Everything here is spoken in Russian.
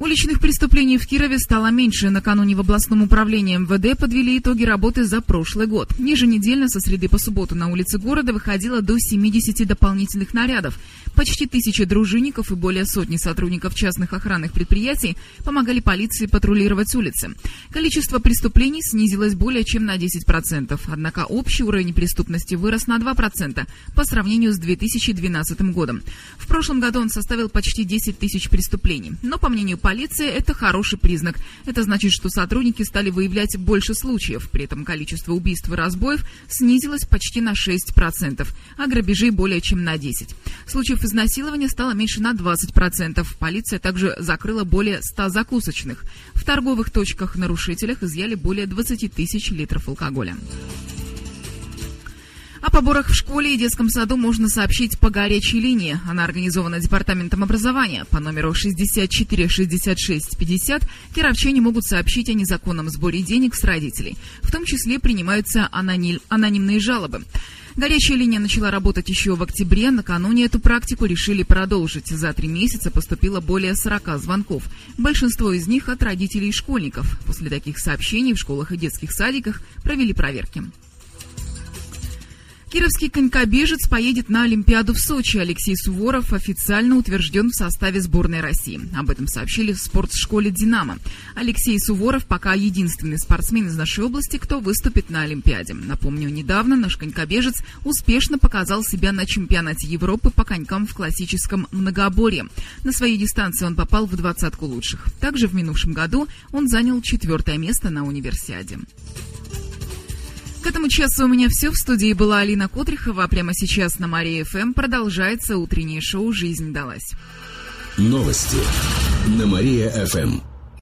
Уличных преступлений в Кирове стало меньше. Накануне в областном управлении МВД подвели итоги работы за прошлый год. Еженедельно со среды по субботу на улицы города выходило до 70 дополнительных нарядов. Почти тысяча дружинников и более сотни сотрудников частных охранных предприятий помогали полиции патрулировать улицы. Количество преступлений снизилось более чем на 10%, однако общий уровень преступности вырос на 2% по сравнению с 2012 годом. В прошлом году он составил почти 10 тысяч преступлений. Но, по мнению полиции, это хороший признак. Это значит, что сотрудники стали выявлять больше случаев. При этом количество убийств и разбоев снизилось почти на 6%, а грабежей более чем на 10%. Случаев изнасилования стало меньше на 20%. Полиция также закрыла более 100 закусочных. В торговых точках-нарушителях изъяли более 20 тысяч литров алкоголя. О поборах в школе и детском саду можно сообщить по горячей линии. Она организована Департаментом образования. По номеру 64 66 50 кировчане могут сообщить о незаконном сборе денег с родителей. В том числе принимаются аноним, анонимные жалобы. Горячая линия начала работать еще в октябре. Накануне эту практику решили продолжить. За три месяца поступило более 40 звонков. Большинство из них от родителей и школьников. После таких сообщений в школах и детских садиках провели проверки. Кировский конькобежец поедет на Олимпиаду в Сочи. Алексей Суворов официально утвержден в составе сборной России. Об этом сообщили в спортшколе «Динамо». Алексей Суворов пока единственный спортсмен из нашей области, кто выступит на Олимпиаде. Напомню, недавно наш конькобежец успешно показал себя на чемпионате Европы по конькам в классическом многоборье. На своей дистанции он попал в двадцатку лучших. Также в минувшем году он занял четвертое место на универсиаде. Этому часу у меня все. В студии была Алина Котрихова. А прямо сейчас на Мария ФМ продолжается утреннее шоу «Жизнь далась». Новости на Мария-ФМ.